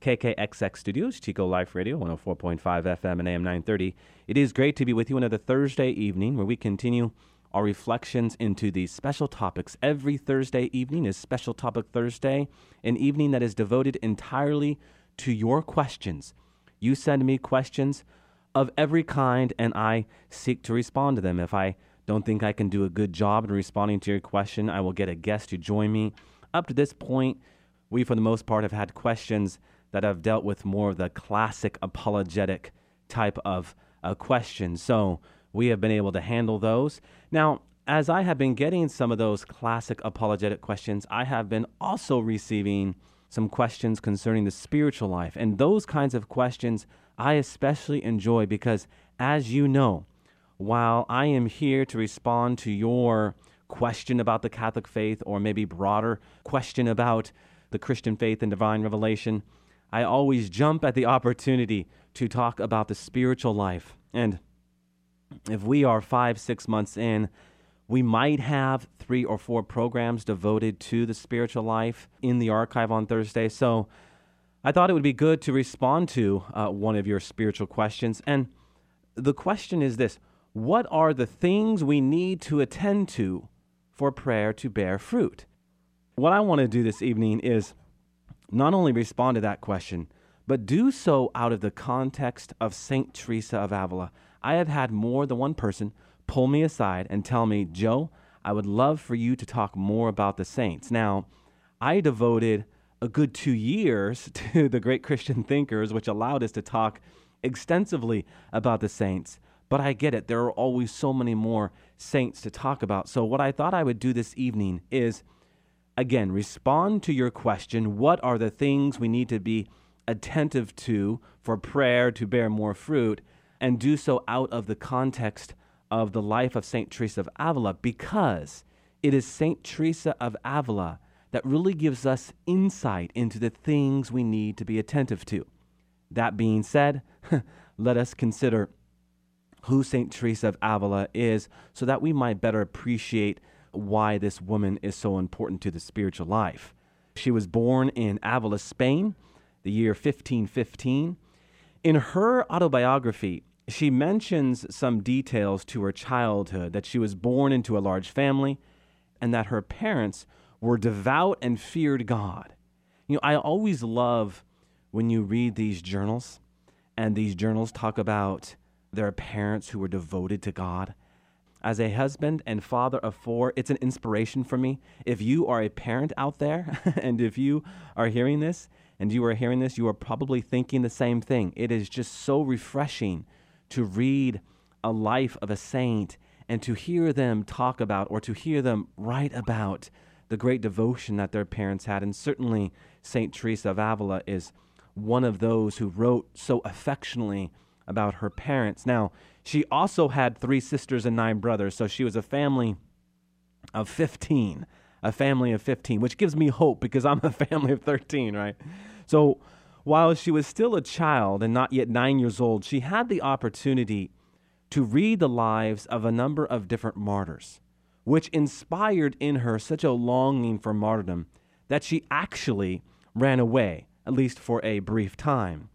KKXX Studios, Chico Life Radio, 104.5 FM and AM 930. It is great to be with you another Thursday evening where we continue our reflections into these special topics. Every Thursday evening is Special Topic Thursday, an evening that is devoted entirely to your questions. You send me questions of every kind, and I seek to respond to them. If I don't think I can do a good job in responding to your question, I will get a guest to join me. Up to this point, we, for the most part, have had questions that have dealt with more of the classic apologetic type of uh, questions. So we have been able to handle those. Now, as I have been getting some of those classic apologetic questions, I have been also receiving some questions concerning the spiritual life. And those kinds of questions I especially enjoy because, as you know, while I am here to respond to your question about the Catholic faith or maybe broader question about the Christian faith and divine revelation, I always jump at the opportunity to talk about the spiritual life. And if we are five, six months in, we might have three or four programs devoted to the spiritual life in the archive on Thursday. So I thought it would be good to respond to uh, one of your spiritual questions. And the question is this What are the things we need to attend to for prayer to bear fruit? What I want to do this evening is not only respond to that question, but do so out of the context of St. Teresa of Avila. I have had more than one person pull me aside and tell me, Joe, I would love for you to talk more about the saints. Now, I devoted a good two years to the great Christian thinkers, which allowed us to talk extensively about the saints. But I get it, there are always so many more saints to talk about. So, what I thought I would do this evening is again, respond to your question what are the things we need to be attentive to for prayer to bear more fruit, and do so out of the context of the life of St. Teresa of Avila, because it is St. Teresa of Avila that really gives us insight into the things we need to be attentive to. That being said, let us consider who St. Teresa of Avila is so that we might better appreciate why this woman is so important to the spiritual life. She was born in Avila, Spain, the year 1515. In her autobiography, she mentions some details to her childhood that she was born into a large family and that her parents were devout and feared God. You know, I always love when you read these journals and these journals talk about their parents who were devoted to God as a husband and father of four, it's an inspiration for me. If you are a parent out there and if you are hearing this and you are hearing this, you are probably thinking the same thing. It is just so refreshing to read a life of a saint and to hear them talk about or to hear them write about the great devotion that their parents had. And certainly, St. Teresa of Avila is one of those who wrote so affectionately about her parents. Now, she also had three sisters and nine brothers, so she was a family of 15. A family of 15, which gives me hope because I'm a family of 13, right? So while she was still a child and not yet nine years old, she had the opportunity to read the lives of a number of different martyrs, which inspired in her such a longing for martyrdom that she actually ran away, at least for a brief time.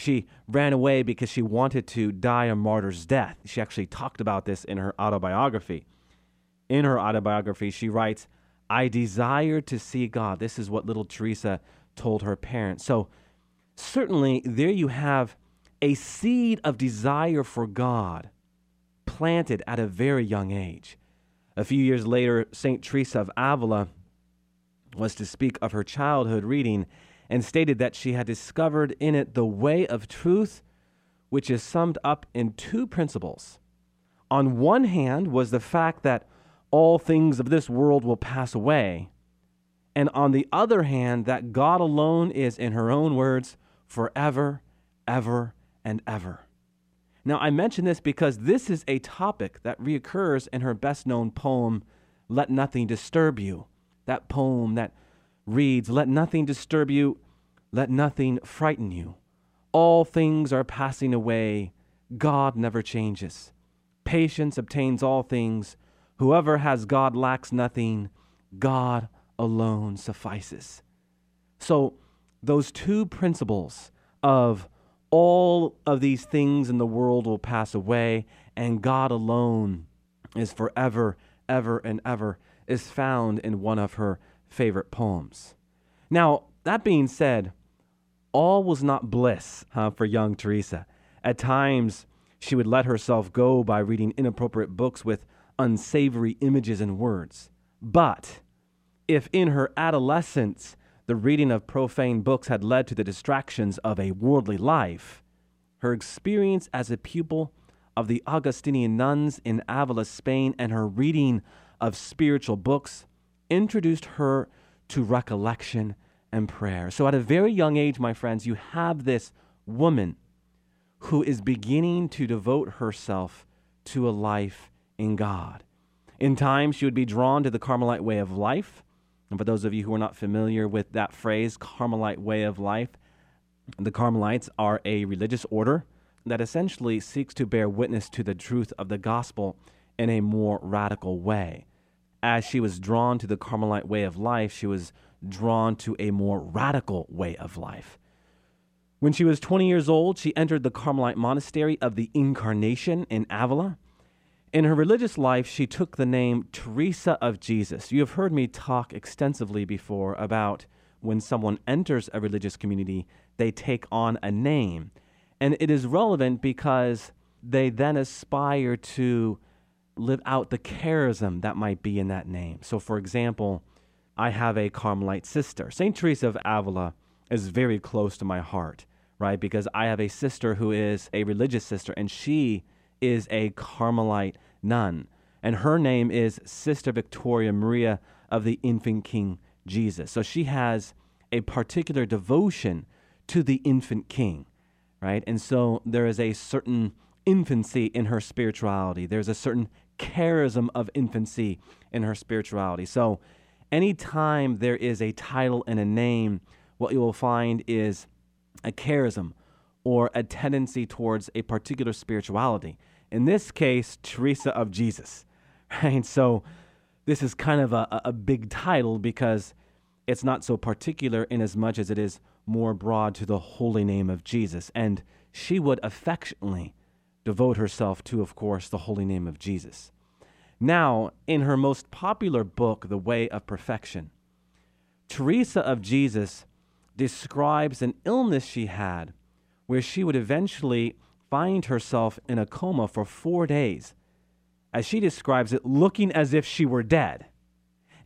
She ran away because she wanted to die a martyr's death. She actually talked about this in her autobiography. In her autobiography, she writes, I desire to see God. This is what little Teresa told her parents. So, certainly, there you have a seed of desire for God planted at a very young age. A few years later, St. Teresa of Avila was to speak of her childhood reading and stated that she had discovered in it the way of truth, which is summed up in two principles. On one hand, was the fact that all things of this world will pass away, and on the other hand, that God alone is, in her own words, forever, ever, and ever. Now, I mention this because this is a topic that reoccurs in her best known poem, Let Nothing Disturb You. That poem that reads, Let nothing disturb you, let nothing frighten you. All things are passing away, God never changes. Patience obtains all things. Whoever has God lacks nothing. God alone suffices. So, those two principles of all of these things in the world will pass away, and God alone is forever, ever, and ever, is found in one of her favorite poems. Now, that being said, all was not bliss for young Teresa. At times, she would let herself go by reading inappropriate books with unsavory images and words. But if in her adolescence the reading of profane books had led to the distractions of a worldly life, her experience as a pupil of the Augustinian nuns in Avila, Spain, and her reading of spiritual books introduced her to recollection and prayer. So, at a very young age, my friends, you have this woman who is beginning to devote herself to a life in God. In time, she would be drawn to the Carmelite way of life. And for those of you who are not familiar with that phrase, Carmelite way of life, the Carmelites are a religious order that essentially seeks to bear witness to the truth of the gospel in a more radical way. As she was drawn to the Carmelite way of life, she was drawn to a more radical way of life. When she was 20 years old, she entered the Carmelite monastery of the Incarnation in Avila. In her religious life, she took the name Teresa of Jesus. You have heard me talk extensively before about when someone enters a religious community, they take on a name. And it is relevant because they then aspire to live out the charism that might be in that name. So, for example, I have a Carmelite sister. St. Teresa of Avila is very close to my heart, right? Because I have a sister who is a religious sister, and she is a Carmelite nun. And her name is Sister Victoria Maria of the Infant King Jesus. So she has a particular devotion to the infant king, right? And so there is a certain infancy in her spirituality. There's a certain charism of infancy in her spirituality. So anytime there is a title and a name, what you will find is a charism or a tendency towards a particular spirituality. In this case, Teresa of Jesus. Right? So this is kind of a, a big title because it's not so particular in as much as it is more broad to the holy name of Jesus. And she would affectionately devote herself to, of course, the holy name of Jesus. Now, in her most popular book, The Way of Perfection, Teresa of Jesus describes an illness she had where she would eventually find herself in a coma for four days, as she describes it, looking as if she were dead.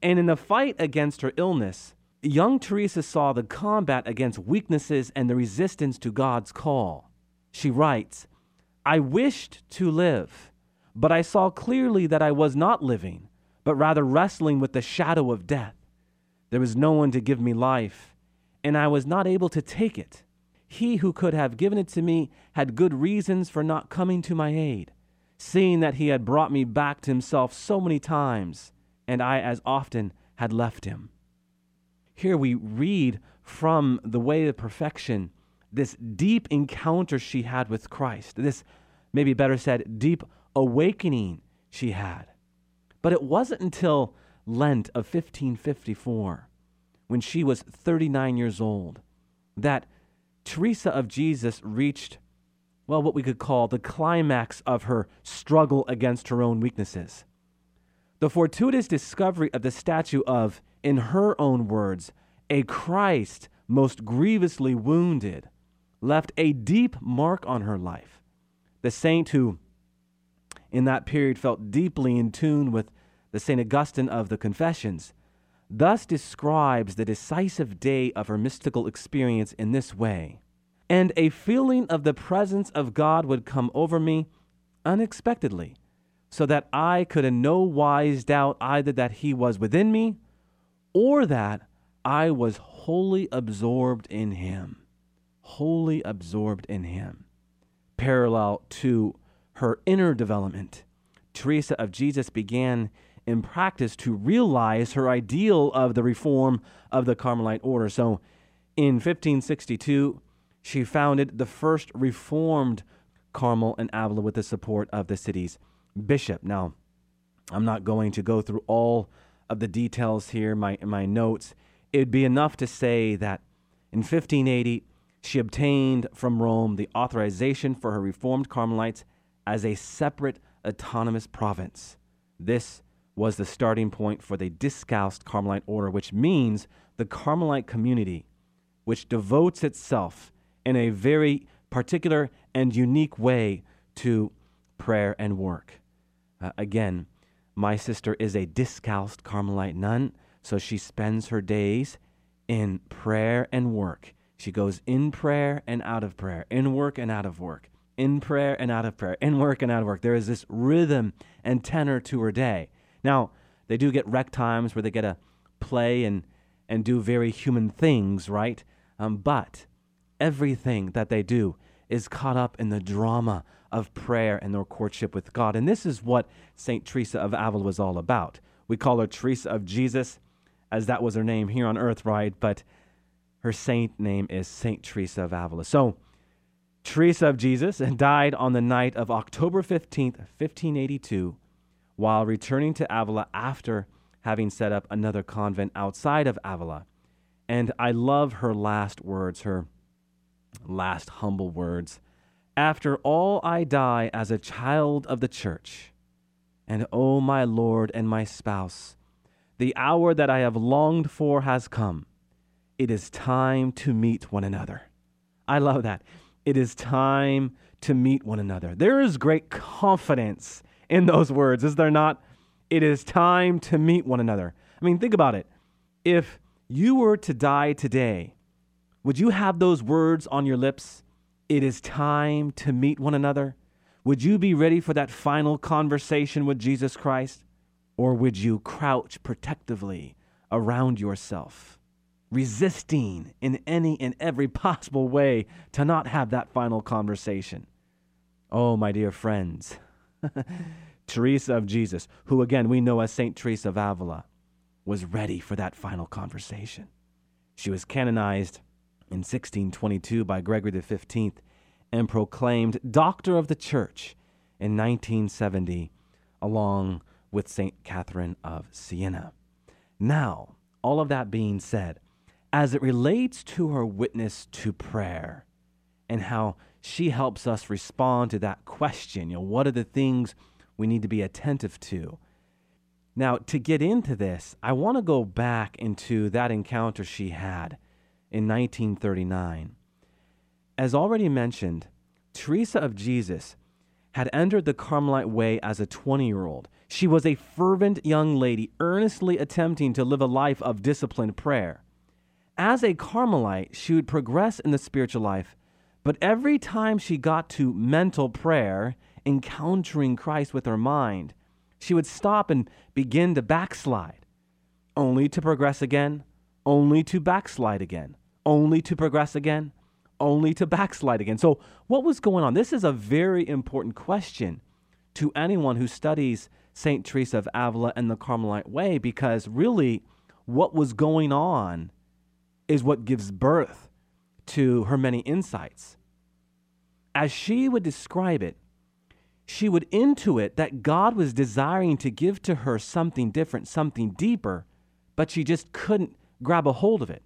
And in the fight against her illness, young Teresa saw the combat against weaknesses and the resistance to God's call. She writes, I wished to live but I saw clearly that I was not living, but rather wrestling with the shadow of death. There was no one to give me life, and I was not able to take it. He who could have given it to me had good reasons for not coming to my aid, seeing that he had brought me back to himself so many times, and I as often had left him. Here we read from the way of perfection this deep encounter she had with Christ, this, maybe better said, deep awakening she had. But it wasn't until Lent of 1554, when she was 39 years old, that Teresa of Jesus reached, well, what we could call the climax of her struggle against her own weaknesses. The fortuitous discovery of the statue of, in her own words, a Christ most grievously wounded left a deep mark on her life. The saint who in that period felt deeply in tune with the St. Augustine of the Confessions, thus describes the decisive day of her mystical experience in this way. And a feeling of the presence of God would come over me unexpectedly, so that I could in no wise doubt either that He was within me or that I was wholly absorbed in Him. Wholly absorbed in Him. parallel to her inner development. Teresa of Jesus began in practice to realize her ideal of the reform of the Carmelite order. So in 1562, she founded the first reformed Carmel in Avila with the support of the city's bishop. Now, I'm not going to go through all of the details here my, my notes. It'd be enough to say that in 1580, she obtained from Rome the authorization for her Reformed Carmelites as a separate autonomous province. This was the starting point for the Discalced Carmelite order, which means the Carmelite community, which devotes itself in a very particular and unique way to prayer and work. Uh, again, my sister is a Discalced Carmelite nun, so she spends her days in prayer and work. She goes in prayer and out of prayer, in work and out of work, in prayer and out of prayer, in work and out of work. There is this rhythm and tenor to her day. Now, they do get rec times where they get to play and, and do very human things, right? Um, but everything that they do is caught up in the drama of prayer and their courtship with God. And this is what St. Teresa of Avila was all about. We call her Teresa of Jesus, as that was her name here on earth, right? But her saint name is St. Teresa of Avila. So, Teresa of Jesus died on the night of October 15th, 1582, while returning to Avila after having set up another convent outside of Avila. And I love her last words, her last humble words. After all, I die as a child of the church. And O oh, my Lord and my spouse, the hour that I have longed for has come. It is time to meet one another. I love that. It is time to meet one another. There is great confidence in those words, is there not? It is time to meet one another. I mean, think about it. If you were to die today, would you have those words on your lips? It is time to meet one another. Would you be ready for that final conversation with Jesus Christ? Or would you crouch protectively around yourself, resisting in any and every possible way to not have that final conversation? Oh, my dear friends, Teresa of Jesus, who again we know as Saint Teresa of Avila, was ready for that final conversation. She was canonized in 1622 by Gregory XV and proclaimed Doctor of the Church in 1970, along with St. Catherine of Siena. Now, all of that being said, as it relates to her witness to prayer and how she helps us respond to that question, you know, what are the things we need to be attentive to? Now, to get into this, I want to go back into that encounter she had in 1939. As already mentioned, Teresa of Jesus had entered the Carmelite way as a 20 year old. She was a fervent young lady, earnestly attempting to live a life of disciplined prayer. As a Carmelite, she would progress in the spiritual life, but every time she got to mental prayer, encountering Christ with her mind, she would stop and begin to backslide, only to progress again, only to backslide again only to progress again, only to backslide again. So, what was going on? This is a very important question to anyone who studies St. Teresa of Avila and the Carmelite Way because really what was going on is what gives birth to her many insights. As she would describe it, she would intuit that God was desiring to give to her something different, something deeper, but she just couldn't grab a hold of it.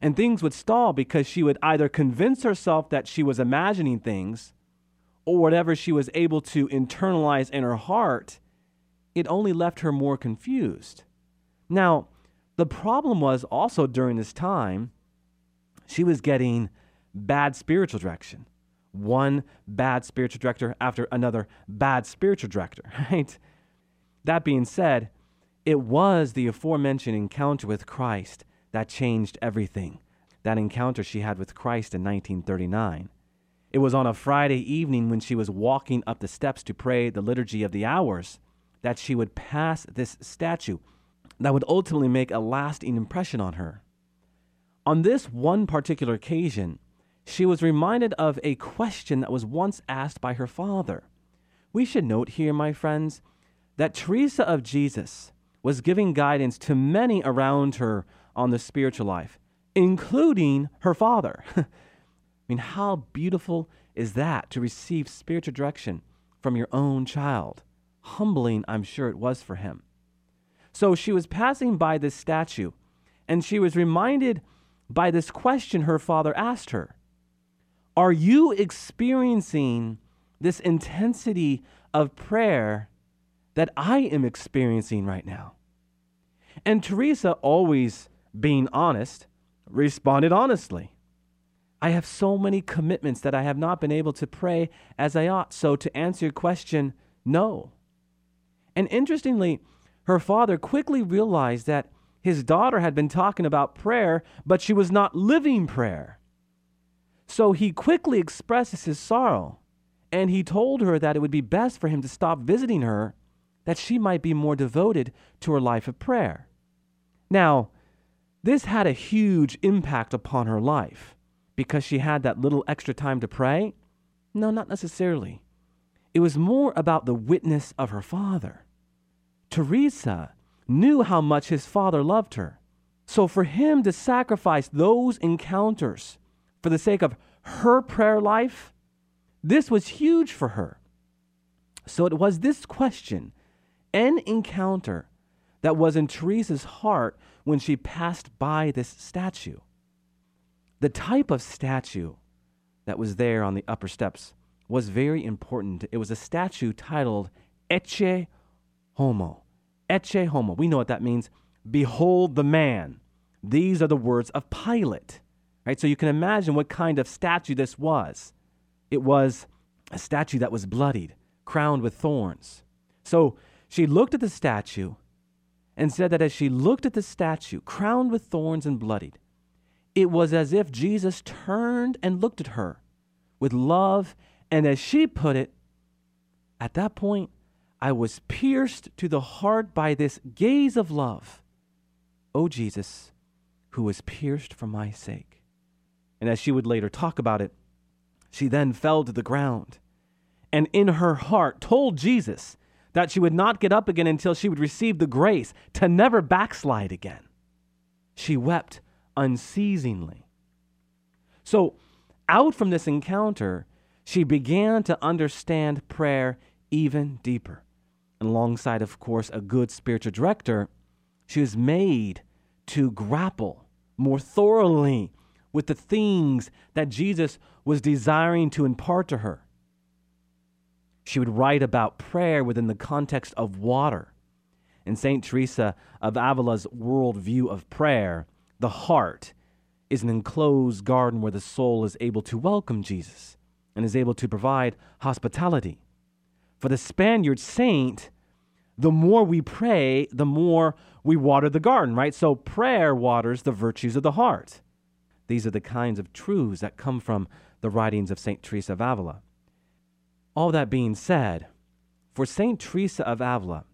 And things would stall because she would either convince herself that she was imagining things or whatever she was able to internalize in her heart, it only left her more confused. Now, the problem was also during this time, she was getting bad spiritual direction. One bad spiritual director after another bad spiritual director, right? That being said, it was the aforementioned encounter with Christ that changed everything. That encounter she had with Christ in 1939. It was on a Friday evening when she was walking up the steps to pray the Liturgy of the Hours that she would pass this statue that would ultimately make a lasting impression on her. On this one particular occasion, she was reminded of a question that was once asked by her father. We should note here, my friends, that Teresa of Jesus was giving guidance to many around her on the spiritual life, including her father. I mean, how beautiful is that to receive spiritual direction from your own child? Humbling, I'm sure it was for him. So she was passing by this statue, and she was reminded by this question her father asked her Are you experiencing this intensity of prayer that I am experiencing right now? And Teresa, always being honest, responded honestly. I have so many commitments that I have not been able to pray as I ought. So, to answer your question, no. And interestingly, her father quickly realized that his daughter had been talking about prayer, but she was not living prayer. So he quickly expresses his sorrow, and he told her that it would be best for him to stop visiting her, that she might be more devoted to her life of prayer. Now, this had a huge impact upon her life because she had that little extra time to pray. No, not necessarily. It was more about the witness of her father. Teresa knew how much his father loved her. So for him to sacrifice those encounters for the sake of her prayer life, this was huge for her. So it was this question, an encounter, that was in Teresa's heart when she passed by this statue. The type of statue that was there on the upper steps was very important. It was a statue titled Ecce Homo. Ecce Homo. We know what that means. Behold the man. These are the words of Pilate. Right? So you can imagine what kind of statue this was. It was a statue that was bloodied, crowned with thorns. So she looked at the statue and said that as she looked at the statue, crowned with thorns and bloodied, it was as if Jesus turned and looked at her with love. And as she put it, at that point, I was pierced to the heart by this gaze of love. O Jesus, who was pierced for my sake. And as she would later talk about it, she then fell to the ground and in her heart told Jesus that she would not get up again until she would receive the grace to never backslide again. She wept unceasingly. So, out from this encounter, she began to understand prayer even deeper alongside, of course, a good spiritual director, she was made to grapple more thoroughly with the things that Jesus was desiring to impart to her. She would write about prayer within the context of water. In St. Teresa of Avila's worldview of prayer, the heart is an enclosed garden where the soul is able to welcome Jesus and is able to provide hospitality. For the Spaniard saint, the more we pray, the more we water the garden, right? So prayer waters the virtues of the heart. These are the kinds of truths that come from the writings of St. Teresa of Avila. All that being said, for St. Teresa of Avila,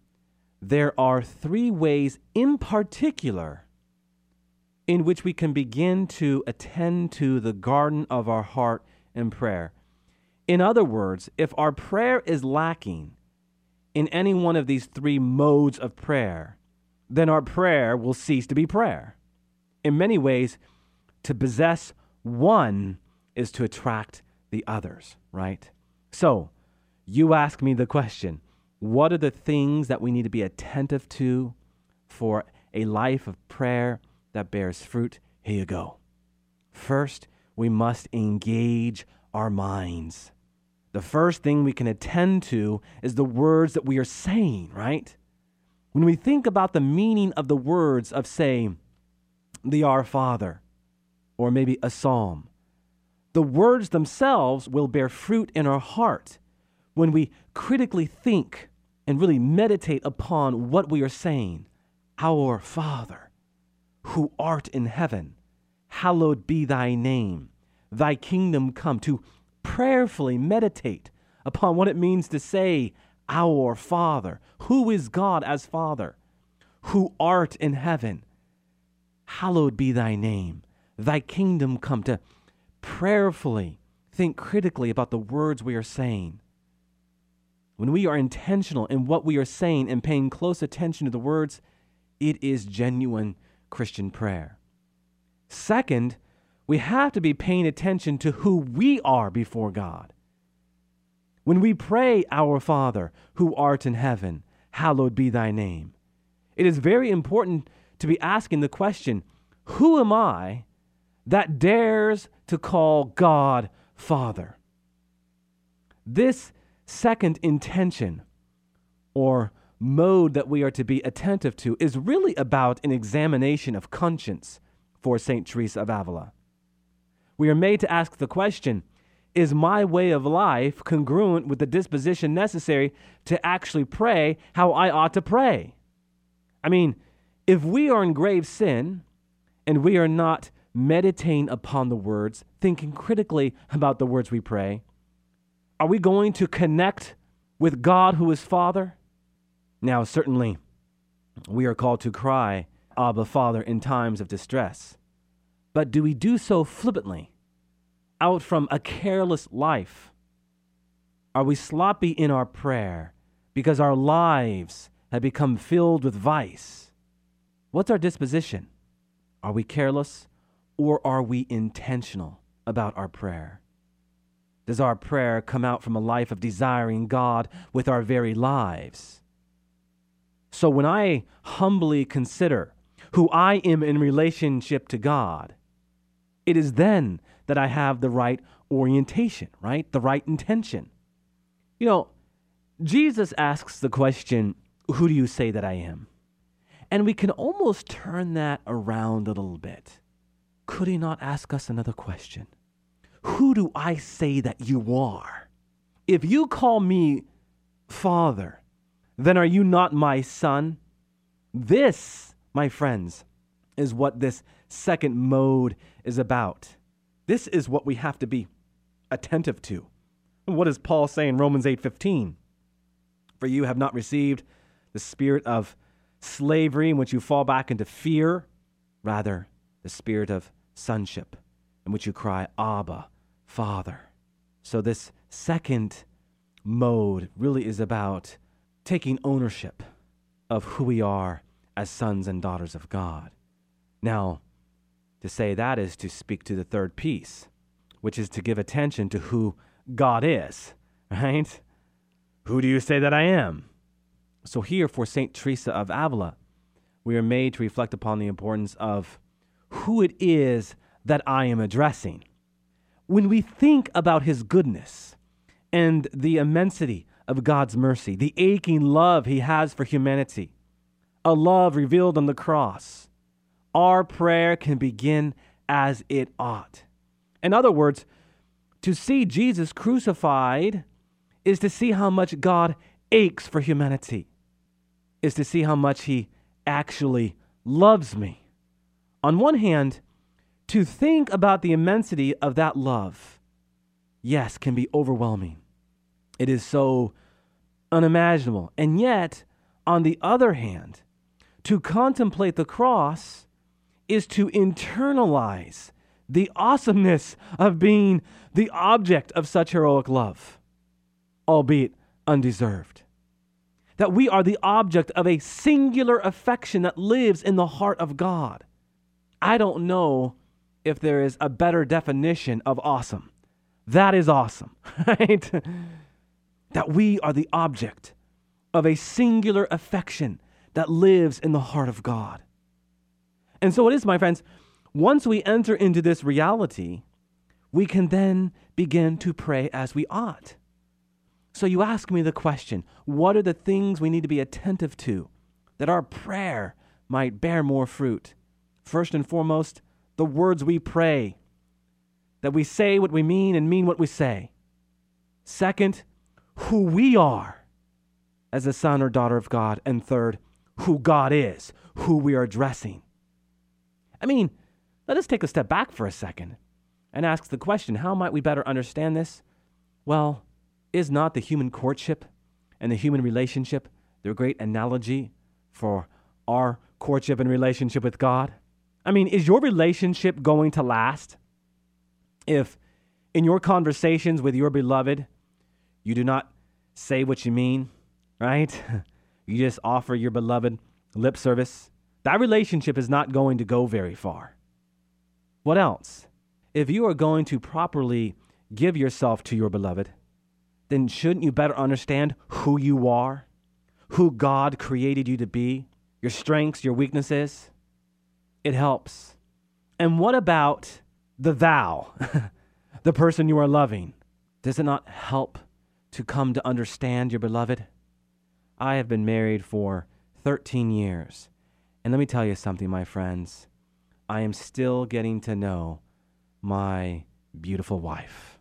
there are three ways in particular in which we can begin to attend to the garden of our heart in prayer. In other words, if our prayer is lacking in any one of these three modes of prayer, then our prayer will cease to be prayer. In many ways, to possess one is to attract the others, right? So, you ask me the question what are the things that we need to be attentive to for a life of prayer that bears fruit? Here you go. First, we must engage our minds the first thing we can attend to is the words that we are saying, right? When we think about the meaning of the words of, say, the Our Father, or maybe a psalm, the words themselves will bear fruit in our heart when we critically think and really meditate upon what we are saying. Our Father, who art in heaven, hallowed be thy name. Thy kingdom come. To prayerfully meditate upon what it means to say, Our Father. Who is God as Father? Who art in heaven? Hallowed be thy name. Thy kingdom come. To prayerfully think critically about the words we are saying, when we are intentional in what we are saying and paying close attention to the words, it is genuine Christian prayer. Second, we have to be paying attention to who we are before God. When we pray, Our Father, who art in heaven, hallowed be thy name, it is very important to be asking the question Who am I that dares to call God Father? This second intention or mode that we are to be attentive to is really about an examination of conscience for St. Teresa of Avila. We are made to ask the question Is my way of life congruent with the disposition necessary to actually pray how I ought to pray? I mean, if we are in grave sin and we are not meditating upon the words, thinking critically about the words we pray, are we going to connect with God who is Father? Now, certainly, we are called to cry, Abba, Father, in times of distress. But do we do so flippantly, out from a careless life? Are we sloppy in our prayer because our lives have become filled with vice? What's our disposition? Are we careless or are we intentional about our prayer? Does our prayer come out from a life of desiring God with our very lives? So when I humbly consider who I am in relationship to God, it is then that I have the right orientation, right? The right intention. You know, Jesus asks the question, Who do you say that I am? And we can almost turn that around a little bit. Could he not ask us another question? Who do I say that you are? If you call me Father, then are you not my son? This, my friends, is what this second mode is about. This is what we have to be attentive to. What does Paul say in Romans 8:15? For you have not received the spirit of slavery in which you fall back into fear, rather the spirit of sonship in which you cry, Abba, Father. So, this second mode really is about taking ownership of who we are as sons and daughters of God. Now, to say that is to speak to the third piece, which is to give attention to who God is, right? Who do you say that I am? So, here for St. Teresa of Avila, we are made to reflect upon the importance of who it is that I am addressing when we think about his goodness and the immensity of God's mercy, the aching love he has for humanity, a love revealed on the cross, our prayer can begin as it ought. In other words, to see Jesus crucified is to see how much God aches for humanity, is to see how much he actually loves me. On one hand, to think about the immensity of that love, yes, can be overwhelming. It is so unimaginable. And yet, on the other hand, to contemplate the cross is to internalize the awesomeness of being the object of such heroic love, albeit undeserved. That we are the object of a singular affection that lives in the heart of God. I don't know if there is a better definition of awesome. That is awesome, right? that we are the object of a singular affection that lives in the heart of God. And so it is, my friends, once we enter into this reality, we can then begin to pray as we ought. So you ask me the question what are the things we need to be attentive to that our prayer might bear more fruit? First and foremost, the words we pray, that we say what we mean and mean what we say. Second, who we are as a son or daughter of God. And third, who God is, who we are addressing. I mean, let us take a step back for a second and ask the question how might we better understand this? Well, is not the human courtship and the human relationship the great analogy for our courtship and relationship with God? I mean, is your relationship going to last? If in your conversations with your beloved, you do not say what you mean, right? You just offer your beloved lip service, that relationship is not going to go very far. What else? If you are going to properly give yourself to your beloved, then shouldn't you better understand who you are, who God created you to be, your strengths, your weaknesses? It helps. And what about the thou, the person you are loving? Does it not help to come to understand your beloved? I have been married for 13 years. And let me tell you something, my friends. I am still getting to know my beautiful wife.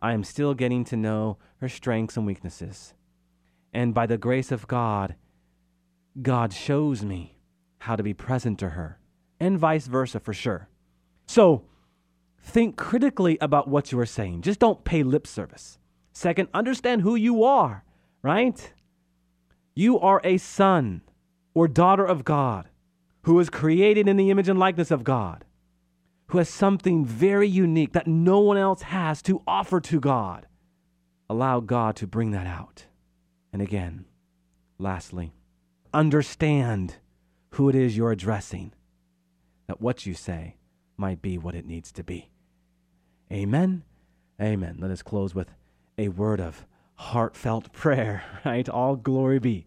I am still getting to know her strengths and weaknesses. And by the grace of God, God shows me how to be present to her, and vice versa for sure. So, think critically about what you are saying. Just don't pay lip service. Second, understand who you are, right? You are a son or daughter of God who is created in the image and likeness of God, who has something very unique that no one else has to offer to God. Allow God to bring that out. And again, lastly, understand who it is you're addressing, that what you say might be what it needs to be. Amen. Amen. Let us close with a word of heartfelt prayer, right? All glory be